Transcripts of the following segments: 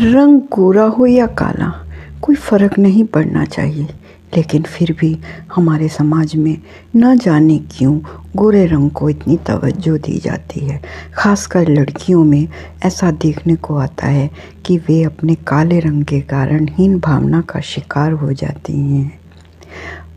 रंग गोरा हो या काला, कोई फ़र्क नहीं पड़ना चाहिए। लेकिन फिर भी हमारे समाज में न जाने क्यों गोरे रंग को इतनी तवज्जो दी जाती है। खासकर लड़कियों में ऐसा देखने को आता है कि वे अपने काले रंग के कारण हीन भावना का शिकार हो जाती हैं।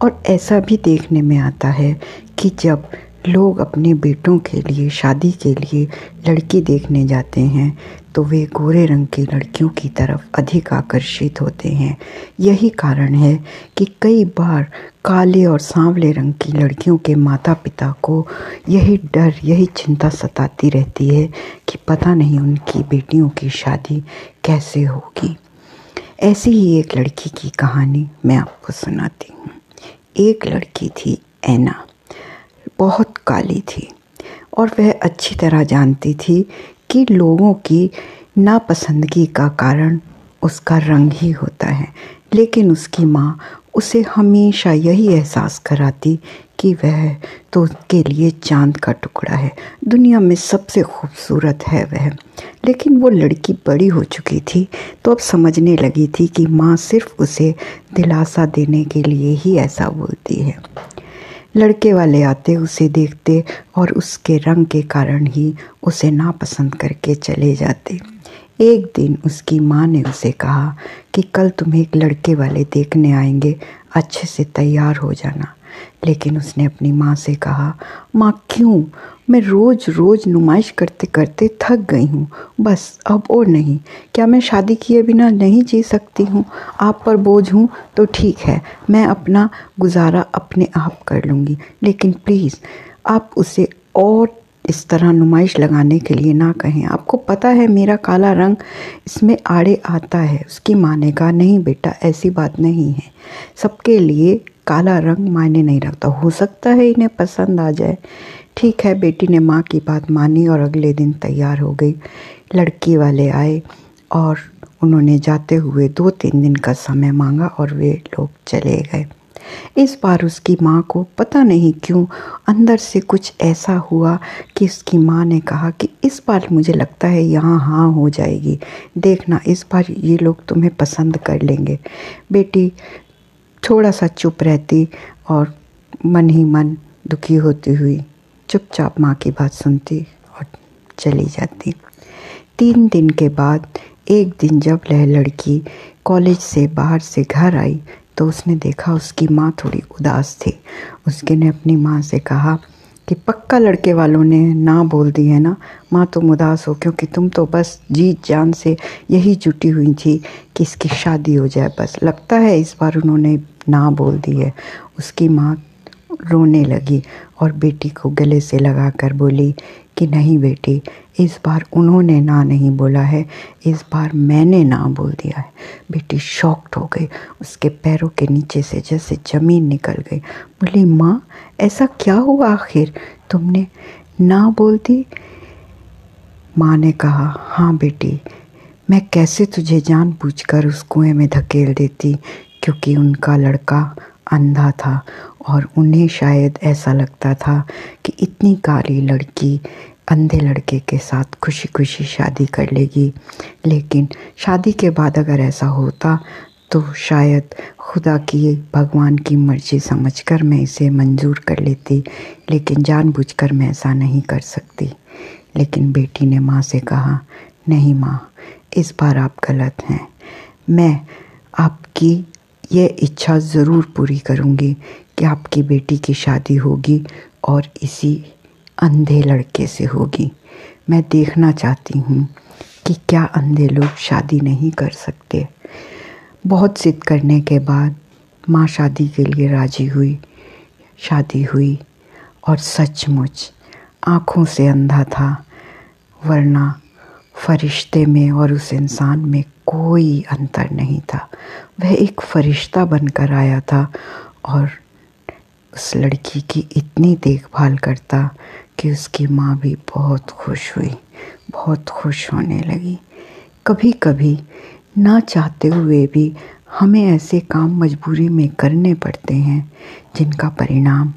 और ऐसा भी देखने में आता है कि जब लोग अपने बेटों के लिए, शादी के लिए लड़की देखने जाते हैं तो वे गोरे रंग की लड़कियों की तरफ़ अधिक आकर्षित होते हैं। यही कारण है कि कई बार काले और सांवले रंग की लड़कियों के माता पिता को यही डर, यही चिंता सताती रहती है कि पता नहीं उनकी बेटियों की शादी कैसे होगी। ऐसी ही एक लड़की की कहानी मैं आपको सुनाती हूँ। एक लड़की थी ऐना। बहुत काली थी और वह अच्छी तरह जानती थी कि लोगों की नापसंदगी का कारण उसका रंग ही होता है। लेकिन उसकी माँ उसे हमेशा यही एहसास कराती कि वह तो उसके लिए चाँद का टुकड़ा है। दुनिया में सबसे खूबसूरत है वह। लेकिन वो लड़की बड़ी हो चुकी थी तो अब समझने लगी थी कि माँ सिर्फ़ उसे दिलासा देने के लिए ही ऐसा बोलती है। लड़के वाले आते, उसे देखते और उसके रंग के कारण ही उसे नापसंद करके चले जाते। एक दिन उसकी माँ ने उसे कहा कि कल तुम्हें एक लड़के वाले देखने आएँगे, अच्छे से तैयार हो जाना। लेकिन उसने अपनी माँ से कहा, माँ, क्यों? मैं रोज़ रोज़ नुमाइश करते करते थक गई हूँ। बस, अब और नहीं। क्या मैं शादी किए बिना नहीं जी सकती हूँ? आप पर बोझ हूँ तो ठीक है। मैं अपना गुजारा अपने आप कर लूँगी। लेकिन प्लीज़, आप उसे और इस तरह नुमाइश लगाने के लिए ना कहें। आपको पता है मेरा काला रंग इसमें आड़े आता है। उसकी माँ ने कहा नहीं बेटा, ऐसी बात नहीं है। सबके लिए काला रंग मायने नहीं रखता। हो सकता है इन्हें पसंद आ जाए। ठीक है, बेटी ने माँ की बात मानी और अगले दिन तैयार हो गई। लड़की वाले आए और उन्होंने जाते हुए दो तीन दिन का समय मांगा और वे लोग चले गए। इस बार उसकी माँ को पता नहीं क्यों अंदर से कुछ ऐसा हुआ कि उसकी माँ ने कहा कि इस बार मुझे लगता है यहाँ हाँ हो जाएगी। देखना, इस बार ये लोग तुम्हें पसंद कर लेंगे। बेटी थोड़ा सा चुप रहती और मन ही मन दुखी होती हुई चुपचाप माँ की बात सुनती और चली जाती। तीन दिन के बाद, एक दिन जब वह लड़की कॉलेज से बाहर से घर आई तो उसने देखा उसकी माँ थोड़ी उदास थी। उसके ने अपनी माँ से कहा कि, पक्का लड़के वालों ने ना बोल दी है ना? माँ, तुम उदास हो क्योंकि तुम तो बस जीत जान से यही जुटी हुई थी कि इसकी शादी हो जाए बस। लगता है इस बार उन्होंने ना बोल दी है। उसकी माँ रोने लगी और बेटी को गले से लगाकर बोली कि नहीं बेटी, इस बार उन्होंने ना नहीं बोला है, इस बार मैंने ना बोल दिया है। बेटी शॉक्ड हो गई, उसके पैरों के नीचे से जैसे ज़मीन निकल गई। बोली, माँ, ऐसा क्या हुआ आखिर? तुमने ना बोल दी? माँ ने कहा हाँ बेटी, मैं कैसे तुझे जानबूझकर उस कुएँ में धकेल देती क्योंकि उनका लड़का अंधा था और उन्हें शायद ऐसा लगता था कि इतनी काली लड़की अंधे लड़के के साथ खुशी खुशी शादी कर लेगी। लेकिन शादी के बाद अगर ऐसा होता तो शायद खुदा की, भगवान की मर्ज़ी समझकर मैं इसे मंजूर कर लेती, लेकिन जानबूझकर मैं ऐसा नहीं कर सकती। लेकिन बेटी ने माँ से कहा, नहीं माँ, इस बार आप गलत हैं। मैं आपकी ये इच्छा ज़रूर पूरी करूँगी कि आपकी बेटी की शादी होगी और इसी अंधे लड़के से होगी। मैं देखना चाहती हूँ कि क्या अंधे लोग शादी नहीं कर सकते। बहुत जिद करने के बाद माँ शादी के लिए राज़ी हुई, शादी हुई और सचमुच आँखों से अंधा था, वरना फरिश्ते में और उस इंसान में कोई अंतर नहीं था। वह एक फरिश्ता बनकर आया था और उस लड़की की इतनी देखभाल करता कि उसकी माँ भी बहुत खुश हुई, बहुत खुश होने लगी। कभी कभी ना चाहते हुए भी हमें ऐसे काम मजबूरी में करने पड़ते हैं, जिनका परिणाम